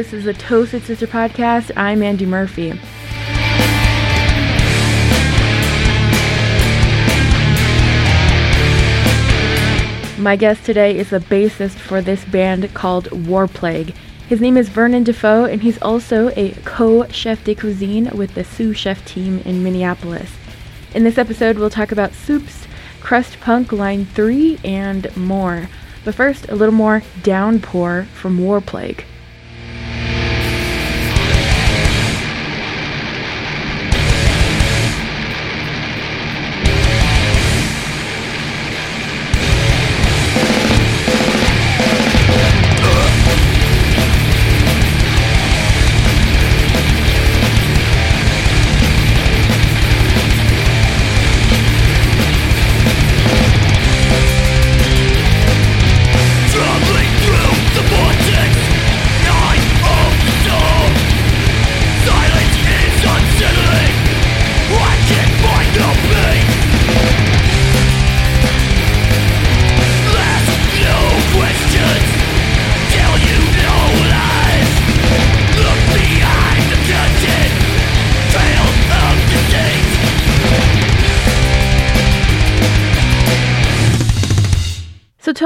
This is the Toasted Sister podcast. I'm Andy Murphy. My guest today is the bassist for this band called Warplague. His name is Vernon DeFoe, and he's also a co chef de cuisine with the Sioux Chef team in Minneapolis. In this episode, we'll talk about soups, crust punk line 3, and more. But first, a little more downpour from Warplague. Traveling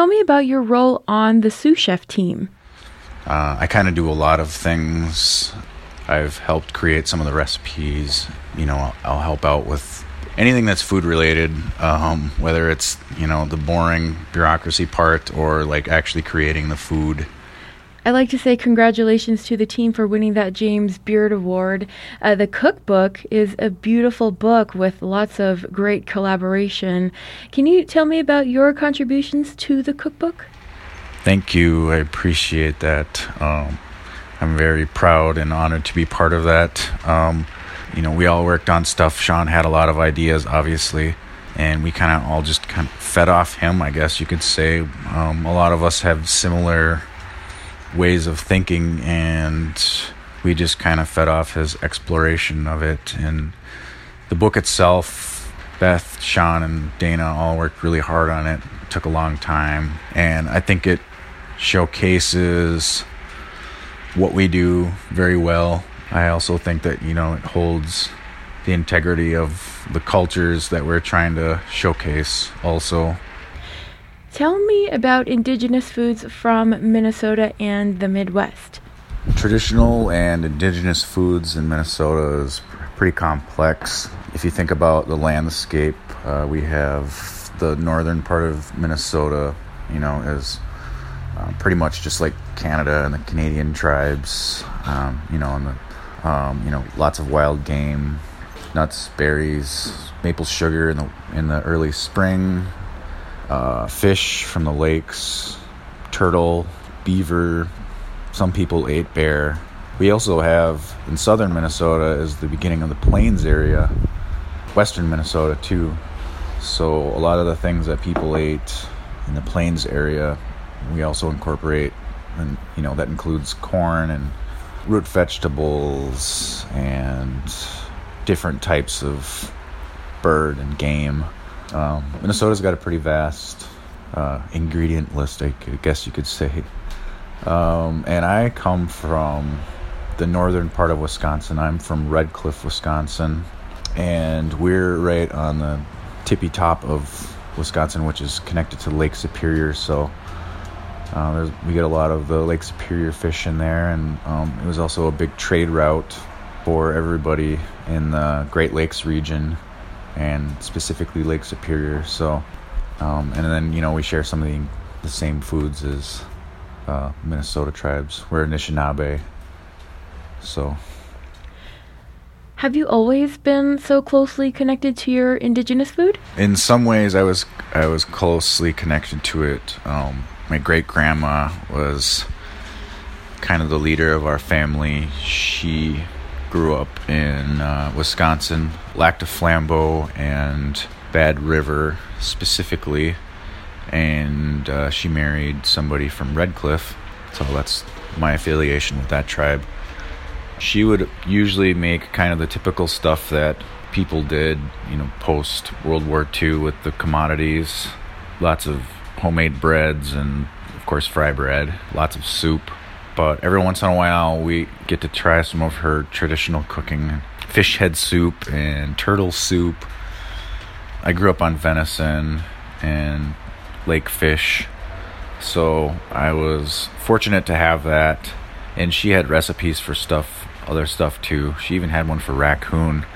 tell me about your role on the Sioux Chef team. Uh, I kind of do a lot of things. I've helped create some of the recipes. You know, I'll, I'll help out with anything that's food related, um, whether it's, you know, the boring bureaucracy part or like actually creating the food. I'd like to say congratulations to the team for winning that James Beard Award. Uh, the cookbook is a beautiful book with lots of great collaboration. Can you tell me about your contributions to the cookbook? Thank you. I appreciate that. Um, I'm very proud and honored to be part of that. Um, you know, we all worked on stuff. Sean had a lot of ideas, obviously, and we kind of all just kind of fed off him, I guess you could say. Um, a lot of us have similar ways of thinking, and we just kind of fed off his exploration of it. And the book itself, Beth, Sean, and Dana all worked really hard on it. it took a long time, and I think it showcases what we do very well. I also think that, you know, it holds the integrity of the cultures that we're trying to showcase also. Tell me about indigenous foods from Minnesota and the Midwest. Traditional and indigenous foods in Minnesota is pretty complex. If you think about the landscape, uh, we have the northern part of Minnesota, you know, is uh, pretty much just like Canada and the Canadian tribes, um, you know, and the, um, you know, lots of wild game, nuts, berries, maple sugar in the in the early spring, uh, fish from the lakes, turtle, beaver. Some people ate bear. We also have in southern Minnesota is the beginning of the plains area, western Minnesota too. So a lot of the things that people ate in the plains area, we also incorporate, and you know that includes corn and root vegetables and different types of bird and game. Um, Minnesota's got a pretty vast uh, ingredient list, I guess you could say. Um, and I come from the northern part of Wisconsin. I'm from Red Cliff, Wisconsin, and we're right on the tippy top of Wisconsin, which is connected to Lake Superior. So uh, we get a lot of the Lake Superior fish in there, and um, it was also a big trade route for everybody in the Great Lakes region, and specifically Lake Superior. So, um, and then you know we share some of the the same foods as uh, Minnesota tribes. We're Anishinaabe, so Have you always been so closely connected to your indigenous food? in some ways I was I was closely connected to it. Um, my great grandma was kind of the leader of our family. She grew up in uh, Wisconsin, Lac du Flambeau and Bad River specifically, and uh, she married somebody from Red Cliff. So that's my affiliation with that tribe. She would usually make kind of the typical stuff that people did, you know, post World War II with the commodities. Lots of homemade breads and, of course, fry bread. Lots of soup. But every once in a while we get to try some of her traditional cooking fish head soup and turtle soup. I grew up on venison and lake fish, so I was fortunate to have that. And she had recipes for stuff, other stuff too. She even had one for raccoon,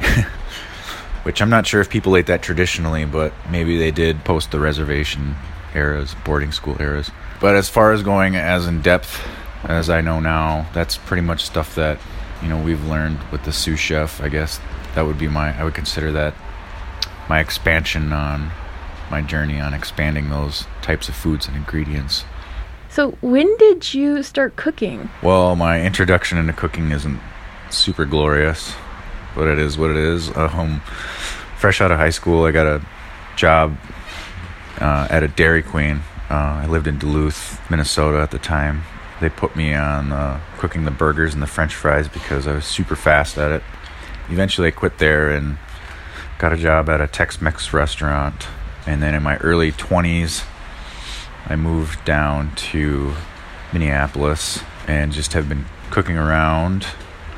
which I'm not sure if people ate that traditionally, but maybe they did post the reservation eras, boarding school eras. But as far as going as in depth as I know now, that's pretty much stuff that you know we've learned with the Sioux Chef. I guess that would be my I would consider that my expansion on my journey on expanding those types of foods and ingredients. So, when did you start cooking? Well, my introduction into cooking isn't super glorious, but it is what it is. Um, fresh out of high school, I got a job uh, at a Dairy Queen. Uh, I lived in Duluth, Minnesota at the time. They put me on uh, cooking the burgers and the french fries because I was super fast at it. Eventually, I quit there and got a job at a Tex Mex restaurant. And then in my early 20s, I moved down to Minneapolis and just have been cooking around.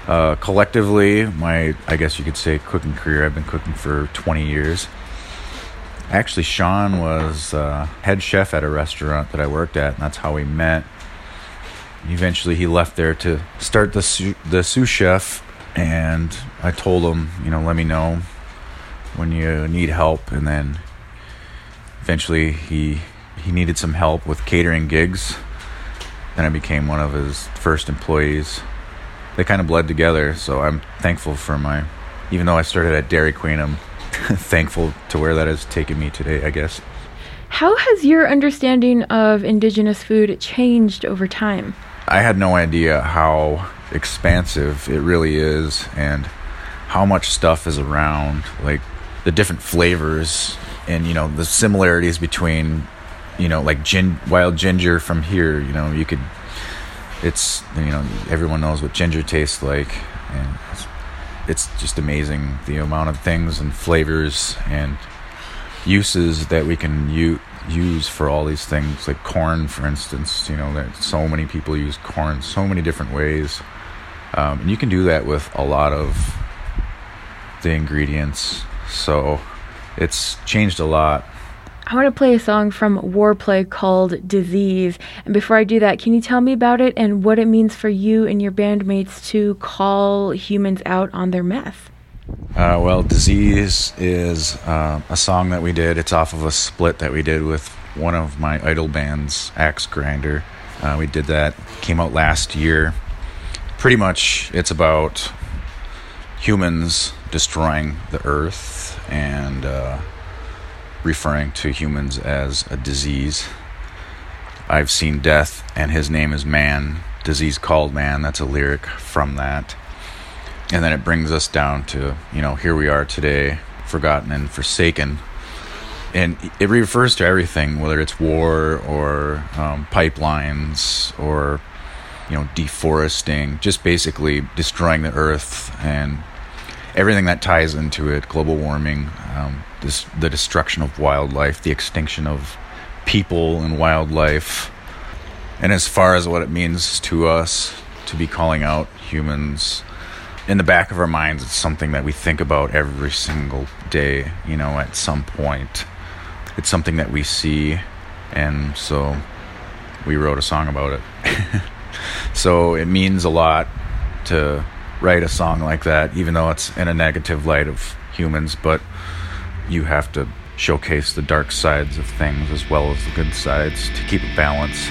Uh, collectively, my, I guess you could say, cooking career, I've been cooking for 20 years. Actually, Sean was uh, head chef at a restaurant that I worked at, and that's how we met. Eventually, he left there to start the Sioux, the Sioux Chef, and I told him, you know, let me know when you need help, and then eventually he he needed some help with catering gigs. Then I became one of his first employees. They kind of bled together, so I'm thankful for my. Even though I started at Dairy Queen, I'm thankful to where that has taken me today. I guess. How has your understanding of indigenous food changed over time? I had no idea how expansive it really is and how much stuff is around, like the different flavors and you know the similarities between you know like gin wild ginger from here you know you could it's you know everyone knows what ginger tastes like and it's, it's just amazing the amount of things and flavors and uses that we can u- use for all these things. Like corn for instance you know that so many people use corn so many different ways. Um, and you can do that with a lot of the ingredients. So it's changed a lot I want to play a song from Warplague called Disease. And before I do that, can you tell me about it and what it means for you and your bandmates to call humans out on their meth? Uh, well, Disease is uh, a song that we did. It's off of a split that we did with one of my idol bands, Axe Grinder. Uh, we did that, came out last year. Pretty much, it's about humans destroying the earth and uh, referring to humans as a disease. I've seen death, and his name is man. Disease called man. That's a lyric from that. And then it brings us down to, you know, here we are today, forgotten and forsaken. And it refers to everything, whether it's war or um, pipelines or, you know, deforesting, just basically destroying the earth and everything that ties into it global warming, um, this, the destruction of wildlife, the extinction of people and wildlife. And as far as what it means to us to be calling out humans, in the back of our minds, it's something that we think about every single day, you know, at some point. It's something that we see, and so we wrote a song about it. so it means a lot to write a song like that, even though it's in a negative light of humans, but you have to showcase the dark sides of things as well as the good sides to keep a balance.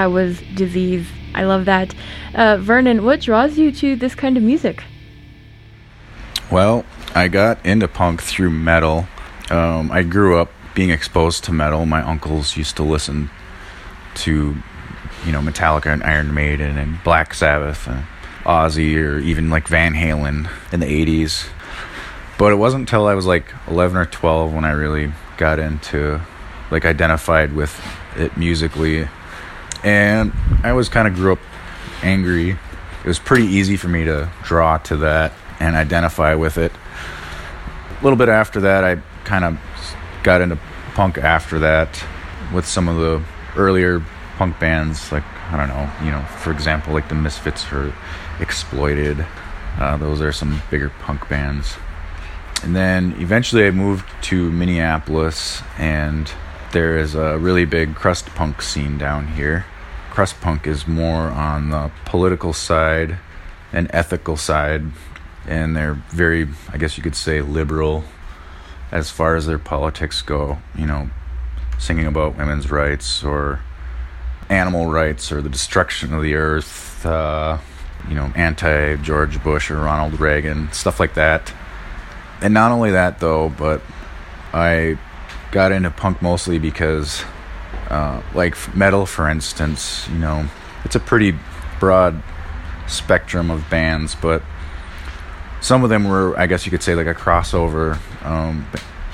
That was Disease. I love that. Uh, Vernon, what draws you to this kind of music? Well, I got into punk through metal. Um, I grew up being exposed to metal. My uncles used to listen to, you know, Metallica and Iron Maiden and Black Sabbath and Ozzy or even like Van Halen in the 80s. But it wasn't until I was like 11 or 12 when I really got into, like, identified with it musically. And I was kind of grew up angry. It was pretty easy for me to draw to that and identify with it. A little bit after that, I kind of got into punk after that with some of the earlier punk bands, like, I don't know, you know, for example, like the Misfits or Exploited. Uh, those are some bigger punk bands. And then eventually I moved to Minneapolis, and there is a really big crust punk scene down here. Crust punk is more on the political side and ethical side, and they're very, I guess you could say, liberal as far as their politics go. You know, singing about women's rights or animal rights or the destruction of the earth, uh, you know, anti George Bush or Ronald Reagan, stuff like that and not only that though, but I got into punk mostly because, uh, like metal, for instance, you know, it's a pretty broad spectrum of bands, but some of them were, I guess you could say, like a crossover. Um,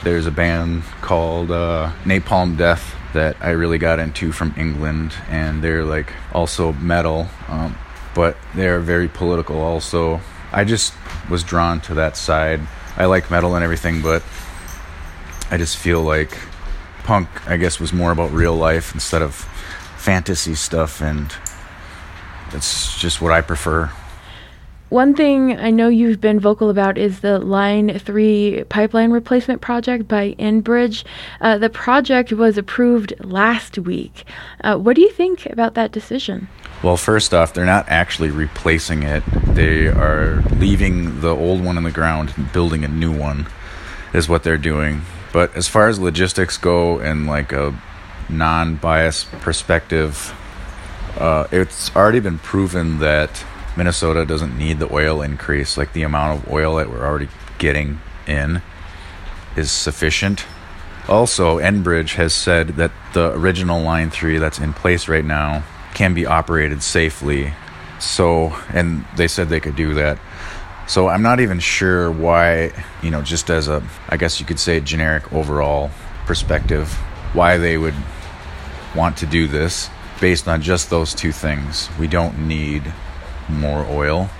there's a band called uh, Napalm Death that I really got into from England, and they're like also metal, um, but they're very political also. I just was drawn to that side I like metal and everything, but I just feel like punk, I guess, was more about real life instead of fantasy stuff, and that's just what I prefer. One thing I know you've been vocal about is the Line 3 pipeline replacement project by Enbridge. Uh, the project was approved last week. Uh, what do you think about that decision? Well, first off, they're not actually replacing it. They are leaving the old one in the ground and building a new one, is what they're doing. But as far as logistics go and like a non biased perspective, uh, it's already been proven that Minnesota doesn't need the oil increase. Like the amount of oil that we're already getting in is sufficient. Also, Enbridge has said that the original Line 3 that's in place right now can be operated safely. So, and they said they could do that. So I'm not even sure why, you know, just as a, I guess you could say, generic overall perspective, why they would want to do this based on just those two things. We don't need more oil,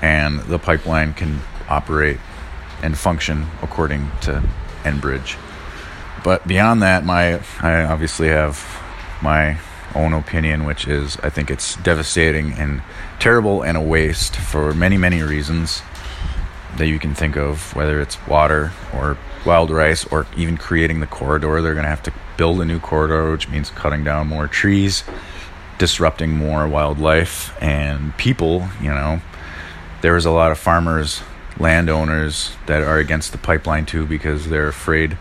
and the pipeline can operate and function according to Enbridge. But beyond that, my I obviously have my own opinion, which is I think it's devastating and terrible and a waste for many many reasons that you can think of, whether it's water or wild rice or even creating the corridor. They're going to have to build a new corridor, which means cutting down more trees disrupting more wildlife and people, you know. there is a lot of farmers, landowners that are against the pipeline too because they're afraid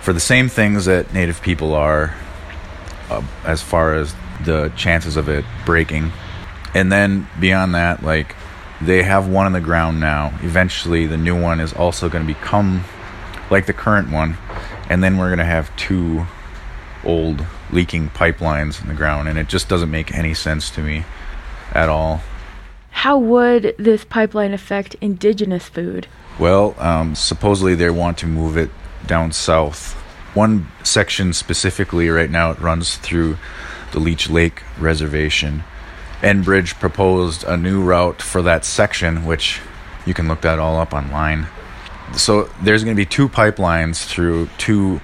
for the same things that native people are uh, as far as the chances of it breaking. And then beyond that, like they have one on the ground now. Eventually, the new one is also going to become like the current one, and then we're going to have two old leaking pipelines in the ground, and it just doesn't make any sense to me at all. How would this pipeline affect indigenous food? Well, um, supposedly they want to move it down south. One section specifically, right now, it runs through the Leech Lake Reservation. Enbridge proposed a new route for that section, which you can look that all up online. So there's going to be two pipelines through two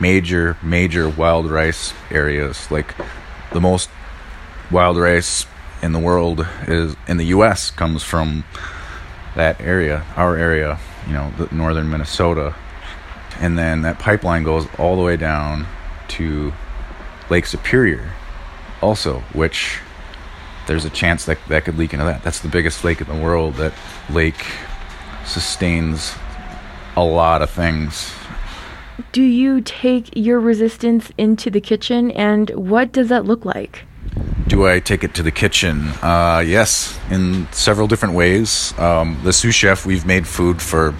major, major wild rice areas. Like the most wild rice in the world is in the U.S. comes from that area, our area, you know, the northern Minnesota, and then that pipeline goes all the way down to Lake Superior, also, which there's a chance that that could leak into that. That's the biggest lake in the world. That lake sustains a lot of things do you take your resistance into the kitchen and what does that look like? do I take it to the kitchen? Uh, yes, in several different ways. Um, the Sioux Chef, we've made food for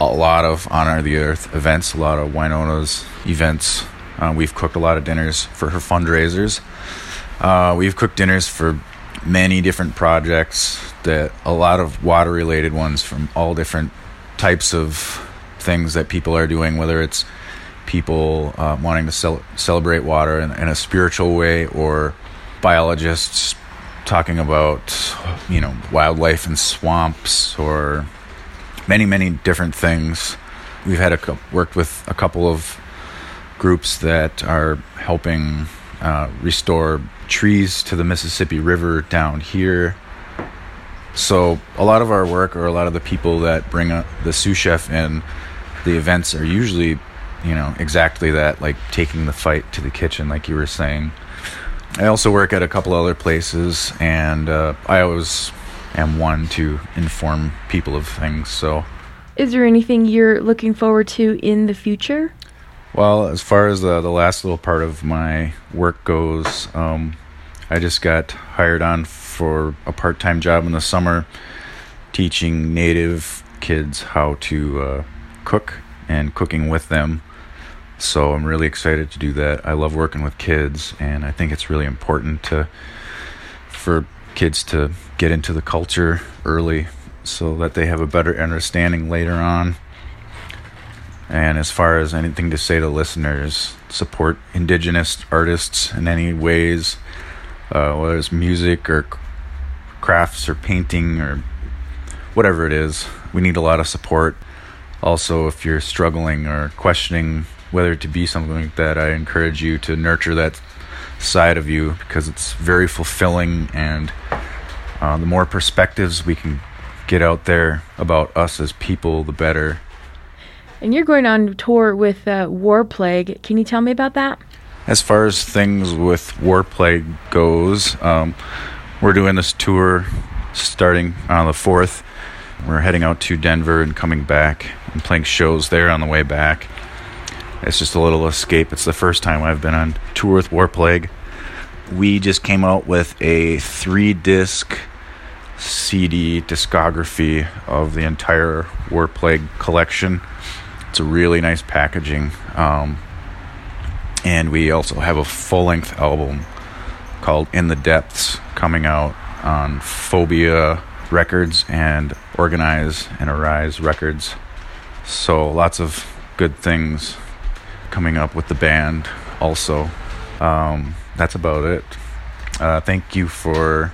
a lot of Honor the Earth events, a lot of Winona's events. Uh, we've cooked a lot of dinners for her fundraisers. Uh, we've cooked dinners for many different projects that a lot of water related ones from all different types of things that people are doing, whether it's people uh, wanting to cel- celebrate water in, in, a spiritual way or biologists talking about you know wildlife and swamps or many many different things we've had a worked with a couple of groups that are helping uh, restore trees to the Mississippi River down here. So a lot of our work, or a lot of the people that bring a, the Sioux Chef in, the events are usually, you know, exactly that, like taking the fight to the kitchen, like you were saying. I also work at a couple other places, and uh, I always am one to inform people of things. So, is there anything you're looking forward to in the future? Well, as far as the, the last little part of my work goes, um, I just got hired on for a part time job in the summer teaching native kids how to uh, cook and cooking with them. So I'm really excited to do that. I love working with kids, and I think it's really important to for kids to get into the culture early so that they have a better understanding later on and as far as anything to say to listeners, support indigenous artists in any ways, uh, whether it's music or crafts or painting or whatever it is. We need a lot of support. Also, if you're struggling or questioning whether to be something like that, I encourage you to nurture that side of you because it's very fulfilling and uh, the more perspectives we can get out there about us as people, the better. And you're going on tour with uh, War Plague. Can you tell me about that? As far as things with War Plague goes, um, we're doing this tour starting on the 4th. We're heading out to Denver and coming back and playing shows there on the way back. It's just a little escape. It's the first time I've been on tour with War Plague. We just came out with a three disc CD discography of the entire War Plague collection. It's a really nice packaging. Um, and we also have a full length album called In the Depths coming out on Phobia Records and Organize and Arise Records. So lots of good things coming up with the band also. Um, that's about it. Uh, thank you for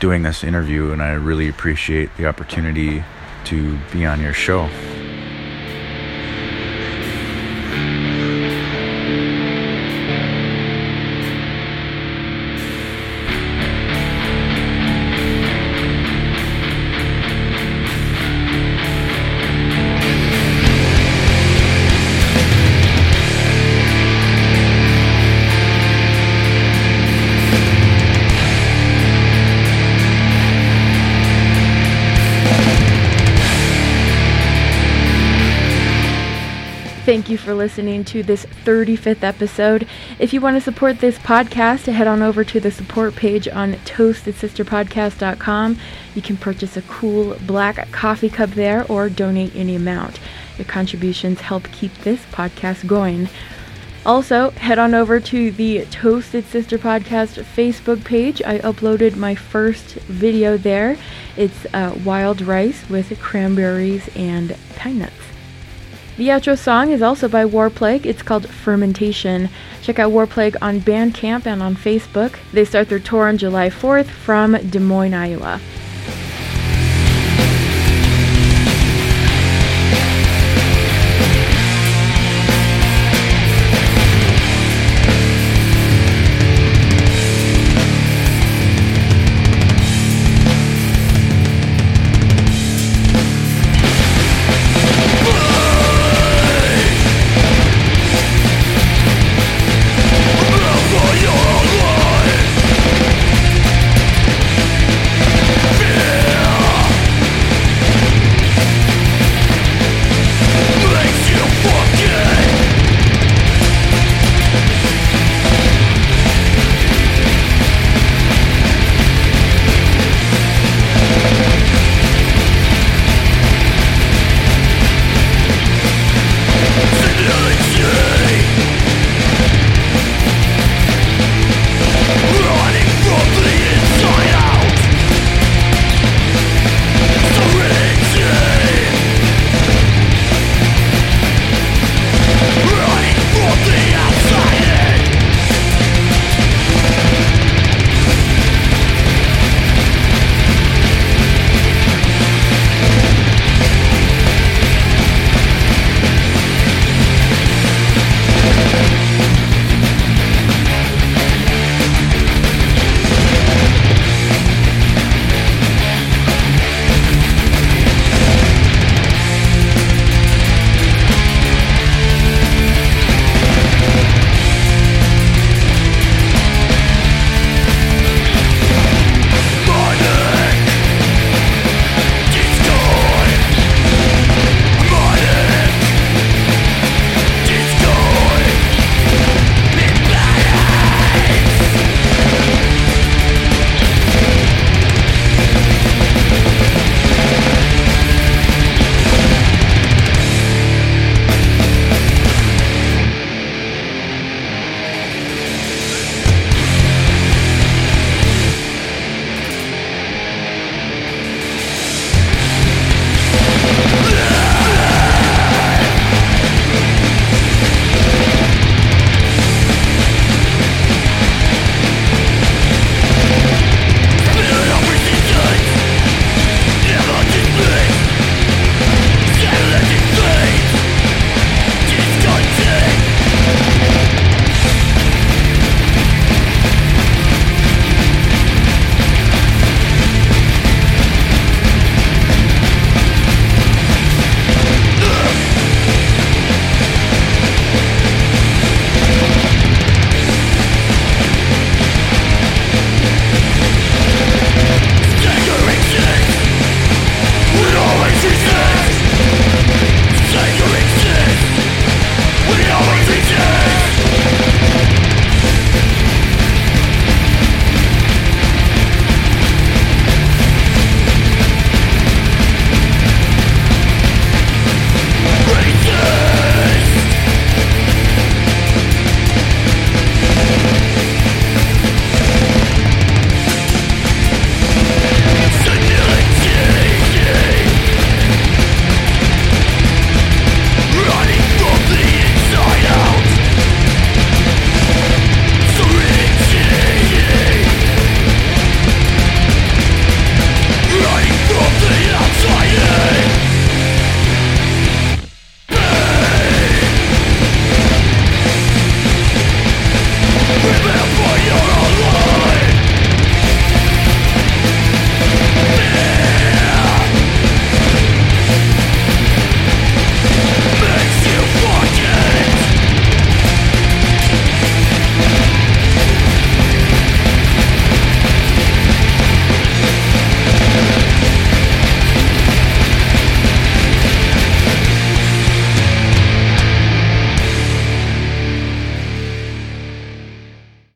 doing this interview, and I really appreciate the opportunity to be on your show. Thank you for listening to this 35th episode. If you want to support this podcast, head on over to the support page on toastedsisterpodcast.com. You can purchase a cool black coffee cup there or donate any amount. Your contributions help keep this podcast going. Also, head on over to the Toasted Sister Podcast Facebook page. I uploaded my first video there. It's uh, wild rice with cranberries and pine nuts. The outro song is also by Warplague. It's called Fermentation. Check out Warplague on Bandcamp and on Facebook. They start their tour on July 4th from Des Moines, Iowa.